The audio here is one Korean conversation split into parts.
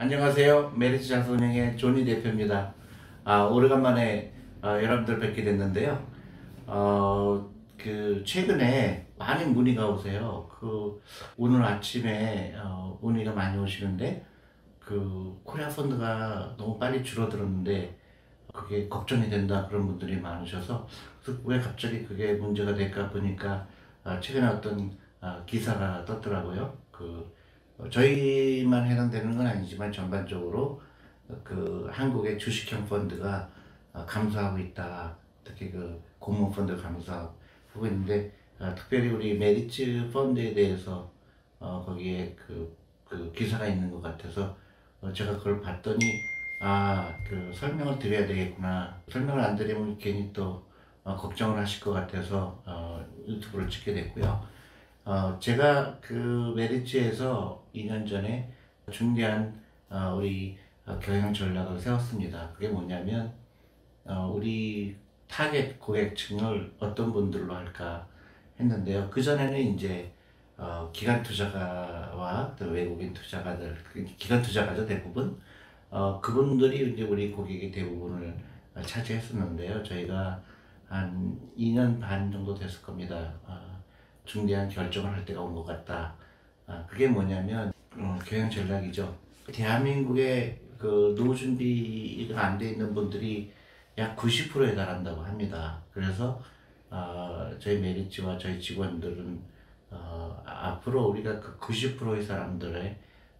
안녕하세요. 메리츠 장소운영의 조니 대표입니다. 아, 오래간만에 어, 여러분들 뵙게 됐는데요. 어, 그 최근에 많은 문의가 오세요. 그 오늘 아침에 어, 문의가 많이 오시는데 그 코리아 펀드가 너무 빨리 줄어들었는데 그게 걱정이 된다 그런 분들이 많으셔서 왜 갑자기 그게 문제가 될까 보니까 아, 최근에 어떤 아, 기사가 떴더라고요. 그 어, 저희만 해당되는 건 아니지만 전반적으로 그 한국의 주식형 펀드가 어, 감소하고 있다. 특히 그 공모 펀드 감소하고 있는데 어, 특별히 우리 메리츠 펀드에 대해서 어, 거기에 그, 그 기사가 있는 것 같아서 어, 제가 그걸 봤더니 아, 그 설명을 드려야 되겠구나. 설명을 안 드리면 괜히 또 어, 걱정을 하실 것 같아서 어, 유튜브를 찍게 됐고요. 어, 제가 그 메리츠에서 2년 전에 중대한 어, 우리 어, 경영 전략을 세웠습니다. 그게 뭐냐면 어, 우리 타겟 고객층을 어떤 분들로 할까 했는데요. 그 전에는 이제 어, 기관 투자가와 또 외국인 투자가들, 그 기관 투자가죠 대부분. 어, 그분들이 이제 우리 고객의 대부분을 차지했었는데요. 저희가 한 2년 반 정도 됐을 겁니다. 어, 중대한 결정을 할 때가 온 것 같다. 아, 그게 뭐냐면 어, 경영 전략이죠. 대한민국의 그 노후 준비가 안 돼 있는 분들이 약 90%에 달한다고 합니다. 그래서 어, 저희 메리츠와 저희 직원들은 어, 앞으로 우리가 그 90%의 사람들의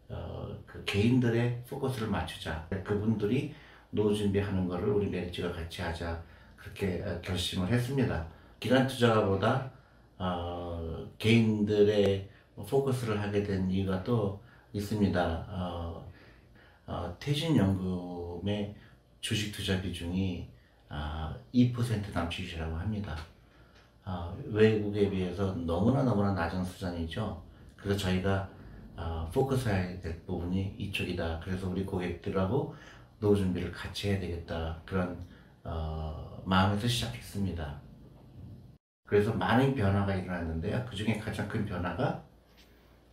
어, 그 개인들의 포커스를 맞추자. 그분들이 노후 준비하는 거를 우리 메리츠가 같이 하자. 그렇게 어, 결심을 했습니다. 기관 투자가보다 어, 개인들의 포커스를 하게 된 이유가 또 있습니다. 어, 어, 퇴직연금의 주식 투자 비중이 아, 2% 남짓이라고 합니다. 아, 외국에 비해서 너무나 너무나 낮은 수준이죠. 그래서 저희가 아, 포커스해야 될 부분이 이쪽이다. 그래서 우리 고객들하고 노후 준비를 같이 해야 되겠다. 그런 어, 마음에서 시작했습니다. 그래서 많은 변화가 일어났는데요. 그 중에 가장 큰 변화가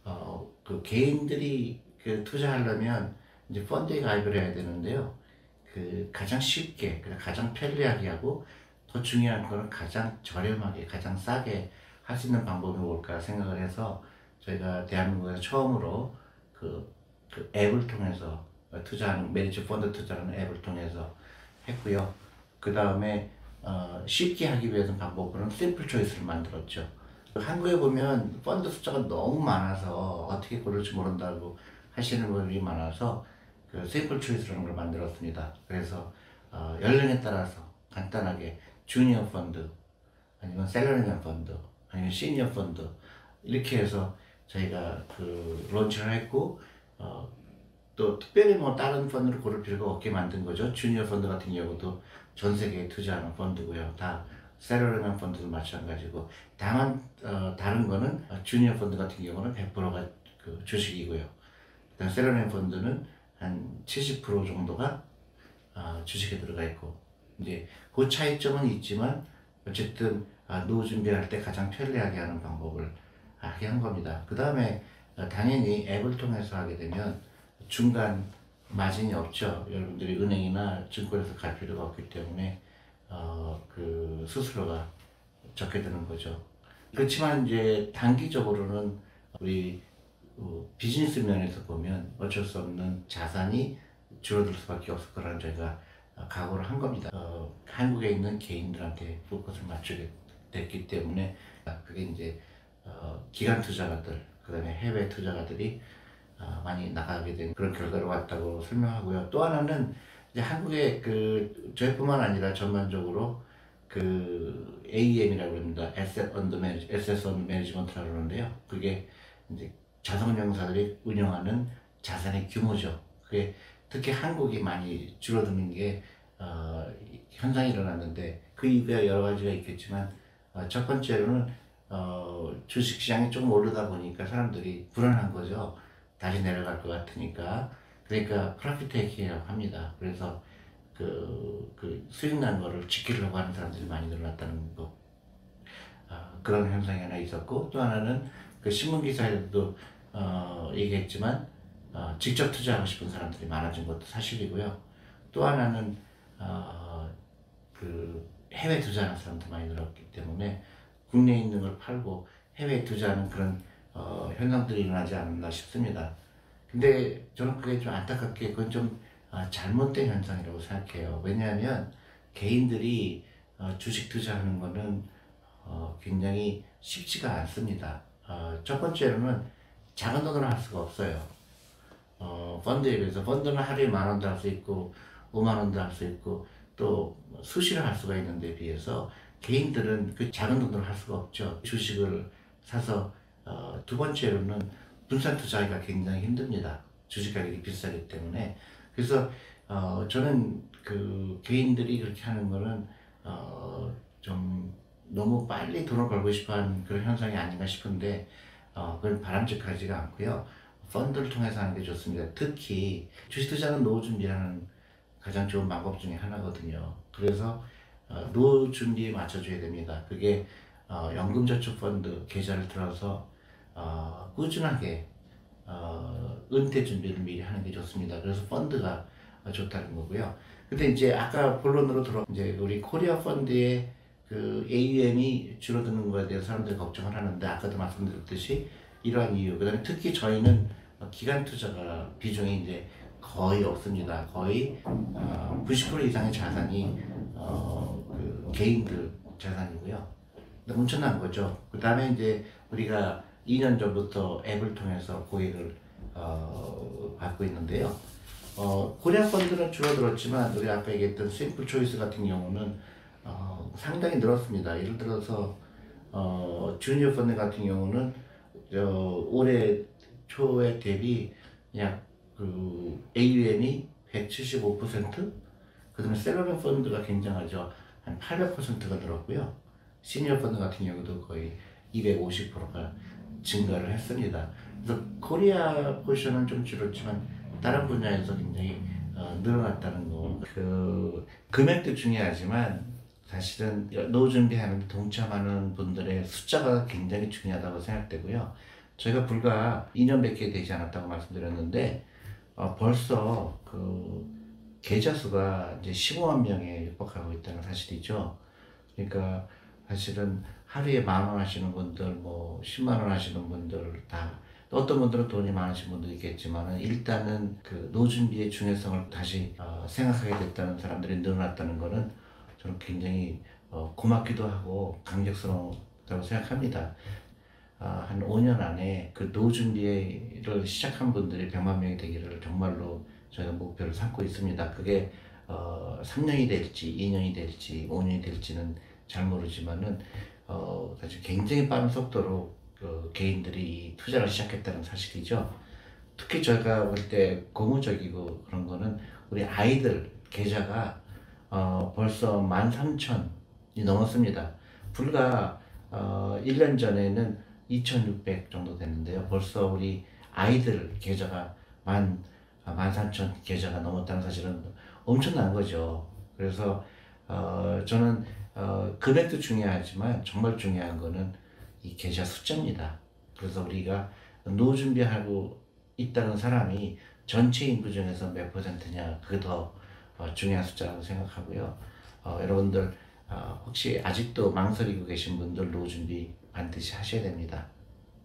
어, 그 개인들이 그 투자하려면 이제 펀드에 가입을 해야 되는데요. 그 가장 쉽게, 가장 편리하게 하고 더 중요한 거는 가장 저렴하게, 가장 싸게 할 수 있는 방법이 뭘까 생각을 해서 저희가 대한민국에서 처음으로 그, 그 앱을 통해서 투자하는 메리츠 펀드 투자하는 앱을 통해서 했고요. 그 다음에 어, 쉽게 하기 위해서 방법으로는 심플 초이스를 만들었죠. 한국에 보면 펀드 숫자가 너무 많아서 어떻게 고를지 모른다고 하시는 분들이 많아서 그 심플 초이스라는 걸 만들었습니다. 그래서 어, 연령에 따라서 간단하게 주니어 펀드 아니면 샐러리맨 펀드 아니면 시니어 펀드 이렇게 해서 저희가 그 launch를 했고 어, 또 특별히 뭐 다른 펀드를 고를 필요가 없게 만든 거죠. 주니어 펀드 같은 경우도 전 세계에 투자하는 펀드고요. 다 샐러리맨 펀드도 마찬가지고 다만 어, 다른 거는 어, 주니어 펀드 같은 경우는 100%가 그 주식이고요. 그다음 샐러리맨 펀드는 한 70% 정도가 어, 주식에 들어가 있고 이제 그 차이점은 있지만 어쨌든 아, 노후 준비할 때 가장 편리하게 하는 방법을 하게 한 겁니다. 그 다음에 어, 당연히 앱을 통해서 하게 되면 중간 마진이 없죠. 여러분들이 은행이나 증권에서 갈 필요가 없기 때문에 어, 그 수수료가 적게 드는 거죠. 그렇지만 이제 단기적으로는 우리 어, 비즈니스 면에서 보면 어쩔 수 없는 자산이 줄어들 수밖에 없을 거라는 저희가 어, 각오를 한 겁니다. 어, 한국에 있는 개인들한테 포커스를 맞추게 됐기 때문에 그게 이제 어, 기관 투자가들 그 다음에 해외 투자가들이 어, 많이 나가게 된 그런 결과로 왔다고 설명하고요. 또 하나는 이제 한국의 그 저희뿐만 아니라 전반적으로 그 AM이라고 합니다. Asset Under Management라고 그러는데요. 그게 이제 자산운용사들이 운영하는 자산의 규모죠. 그게 특히 한국이 많이 줄어드는 게 어, 현상이 일어났는데 그 이유가 여러 가지가 있겠지만 어, 첫 번째로는 어, 주식시장이 조금 오르다 보니까 사람들이 불안한 거죠. 다시 내려갈 것 같으니까. 그러니까 테이킹이라고 합니다. 그래서 그, 그 수익 난 거를 지키려고 하는 사람들이 많이 늘어났다는 거. 아, 그런 현상이 하나 있었고, 또 하나는 그 신문 기사에도 어, 얘기했지만, 어, 직접 투자하고 싶은 사람들이 많아진 것도 사실이고요. 또 하나는 어, 그 해외 투자하는 사람도 많이 늘었기 때문에 국내에 있는 걸 팔고 해외에 투자하는 그런 어, 현상들이 일어나지 않나 싶습니다. 근데 저는 그게 좀 안타깝게 그건 좀 아, 잘못된 현상이라고 생각해요. 왜냐하면 개인들이 어, 주식 투자하는 거는 어, 굉장히 쉽지가 않습니다. 어, 첫 번째로는 작은 돈으로 할 수가 없어요. 어, 펀드에 비해서 펀드는 하루에 만 원도 할 수 있고 5만 원도 할 수 있고 또 수시를 할 수가 있는 데 비해서 개인들은 그 작은 돈으로 할 수가 없죠. 주식을 사서 어, 두 번째로는 분산 투자하기가 굉장히 힘듭니다. 주식 가격이 비싸기 때문에 그래서 어, 저는 그 개인들이 그렇게 하는 거는 어, 좀 너무 빨리 돈을 벌고 싶어하는 그런 현상이 아닌가 싶은데 어, 그건 바람직하지가 않고요. 펀드를 통해서 하는 게 좋습니다. 특히 주식 투자는 노후 준비하는 가장 좋은 방법 중에 하나거든요. 그래서 어, 노후 준비에 맞춰줘야 됩니다. 그게 어, 연금저축펀드 계좌를 들어서 어, 꾸준하게 어, 은퇴 준비를 미리 하는 게 좋습니다. 그래서 펀드가 어, 좋다는 거고요. 근데 이제 아까 본론으로 들어 이제 우리 코리아 펀드의 그 AUM이 줄어드는 거에 대해서 사람들이 걱정을 하는데 아까도 말씀드렸듯이 이러한 이유 그다음에 특히 저희는 어, 기간 투자가 비중이 이제 거의 없습니다. 거의 어, 90% 이상의 자산이 어, 그 개인들 자산이고요. 엄청난 거죠. 그 다음에 이제 우리가 2년 전부터 앱을 통해서 고객을 어, 받고 있는데요. 어, 코리아 펀드는 줄어들었지만 우리 아까 얘기했던 심플 초이스 같은 경우는 어, 상당히 늘었습니다. 예를 들어서 어, 주니어 펀드 같은 경우는 저, 올해 초에 대비 약그 AUM이 175%, 그다음에 셀러맨 펀드가 굉장하죠. 한 800%가 늘었고요. 시니어 펀드 같은 경우도 거의 250%가 증가를 했습니다. 그래서 코리아 포지션은 좀 줄었지만 다른 분야에서 굉장히 어, 늘어났다는 거. 그 금액도 중요하지만 사실은 노후 준비하는 동참하는 분들의 숫자가 굉장히 중요하다고 생각되고요. 저희가 불과 2년밖에 되지 않았다고 말씀드렸는데 어, 벌써 그 계좌 수가 이제 15만 명에 육박하고 있다는 사실이죠. 그러니까 사실은 하루에 만 원 하시는 분들, 뭐 10만 원 하시는 분들 다 어떤 분들은 돈이 많으신 분도 있겠지만은 일단은 그 노준비의 중요성을 다시 어, 생각하게 됐다는 사람들이 늘어났다는 거는 저는 굉장히 어, 고맙기도 하고 감격스럽다고 생각합니다. 아, 한 5년 안에 그 노후 준비를 시작한 분들이 100만 명이 되기를 정말로 저희가 목표를 삼고 있습니다. 그게 어, 3년이 될지 2년이 될지 5년이 될지는 잘 모르지만은 어, 사실 굉장히 빠른 속도로 그 개인들이 투자를 시작했다는 사실이죠. 특히 저희가 볼 때 고무적이고 그런 거는 우리 아이들 계좌가 어, 벌써 13,000이 넘었습니다. 불과 어, 1년 전에는 2,600 정도 됐는데요. 벌써 우리 아이들 계좌가 만, 13,000 계좌가 넘었다는 사실은 엄청난 거죠. 그래서 어, 저는 어, 금액도 중요하지만 정말 중요한 거는 이 계좌 숫자입니다. 그래서 우리가 노후 준비하고 있다는 사람이 전체 인구 중에서 몇 퍼센트냐 그게 더 어, 중요한 숫자라고 생각하고요. 어, 여러분들 어, 혹시 아직도 망설이고 계신 분들 노후 준비 반드시 하셔야 됩니다.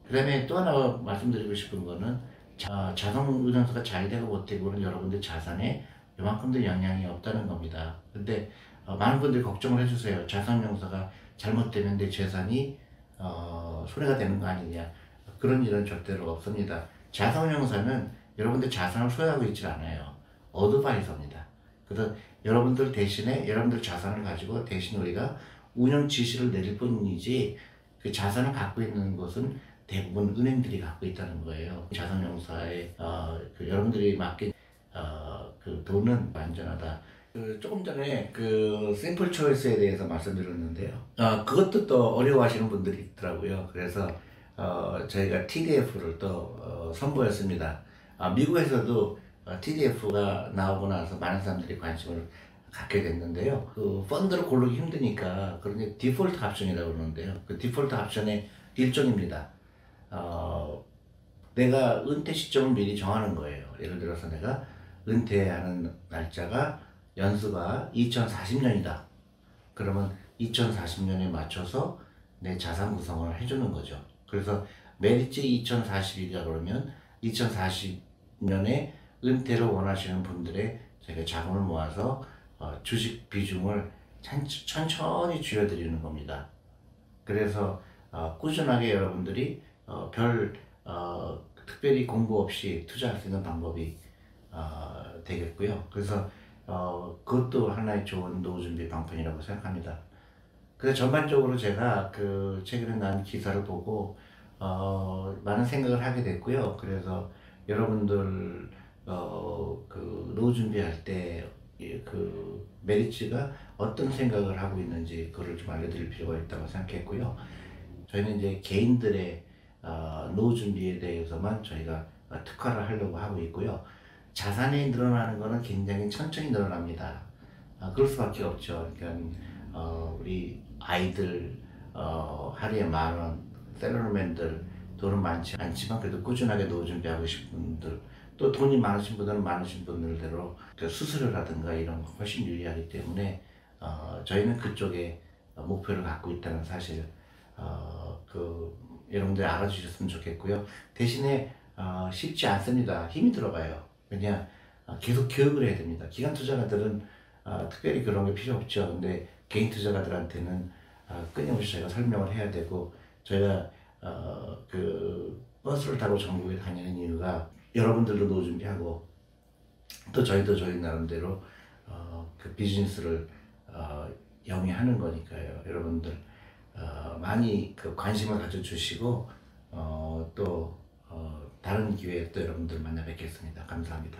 그 다음에 또 하나 말씀드리고 싶은 거는 자, 자동 운영소가 잘 되고 못 되고는 여러분들 자산에 이만큼도 영향이 없다는 겁니다. 근데 어, 많은 분들이 걱정을 해주세요. 자산명사가 잘못되면 내 재산이 어, 손해가 되는 거 아니냐. 그런 일은 절대로 없습니다. 자산명사는 여러분들 자산을 소유하고 있지 않아요. 어드바이서입니다. 그래서 여러분들 대신에 여러분들 자산을 가지고 대신 우리가 운영 지시를 내릴 뿐이지 그 자산을 갖고 있는 것은 대부분 은행들이 갖고 있다는 거예요. 자산용사에 어, 그 여러분들이 맡긴 어, 그 돈은 안전하다. 그 조금 전에 그 샘플 초이스에 대해서 말씀드렸는데요. 어, 그것도 또 어려워하시는 분들이 있더라고요. 그래서 어, 저희가 TDF를 또 어, 선보였습니다. 아, 미국에서도 어, TDF가 나오고 나서 많은 사람들이 관심을 갖게 됐는데요. 그 펀드를 고르기 힘드니까 그런 디폴트 합션이라고 그러는데요. 그 디폴트 합션의 일종입니다. 어, 내가 은퇴 시점을 미리 정하는 거예요. 예를 들어서 내가 은퇴하는 날짜가 연수가 2040년이다. 그러면 2040년에 맞춰서 내 자산 구성을 해주는 거죠. 그래서 메리츠 2040이다 그러면 2040년에 은퇴를 원하시는 분들의 제가 자금을 모아서 어, 주식 비중을 천- 천천히 줄여드리는 겁니다. 그래서 어, 꾸준하게 여러분들이 어, 별 어, 특별히 공부 없이 투자할 수 있는 방법이 어, 되겠고요. 그래서 어, 그것도 하나의 좋은 노후 준비 방편이라고 생각합니다. 그래서 전반적으로 제가 그 최근에 난 기사를 보고 어, 많은 생각을 하게 됐고요. 그래서 여러분들 어, 그 노후 준비할 때 그 메리츠가 어떤 생각을 하고 있는지 그걸 좀 알려드릴 필요가 있다고 생각했고요. 저희는 이제 개인들의 어, 노후 준비에 대해서만 저희가 어, 특화를 하려고 하고 있고요. 자산이 늘어나는 것은 굉장히 천천히 늘어납니다. 아, 그럴 수밖에 없죠. 그러니까 어, 우리 아이들 어, 하루에 만 원, 셀러리맨들 돈은 많지 않지만 그래도 꾸준하게 노후 준비하고 싶은 분들 또 돈이 많으신 분들은 많으신 분들대로 그 수수료를 하든가 이런 거 훨씬 유리하기 때문에 어, 저희는 그쪽에 목표를 갖고 있다는 사실 어, 그 여러분들 알아주셨으면 좋겠고요. 대신에 어, 쉽지 않습니다. 힘이 들어가요. 왜냐 어, 계속 교육을 해야 됩니다. 기관 투자가들은 어, 특별히 그런 게 필요 없죠. 근데 개인 투자가들한테는 어, 끊임없이 저희가 설명을 해야 되고 저희가 어, 그 버스를 타고 전국에 다니는 이유가 여러분들도 노후 준비하고 또 저희도 저희 나름대로 어, 그 비즈니스를 어, 영위하는 거니까요. 여러분들 어, 많이 그 관심을 가져주시고 어, 또 어, 다른 기회에 또 여러분들 만나 뵙겠습니다. 감사합니다.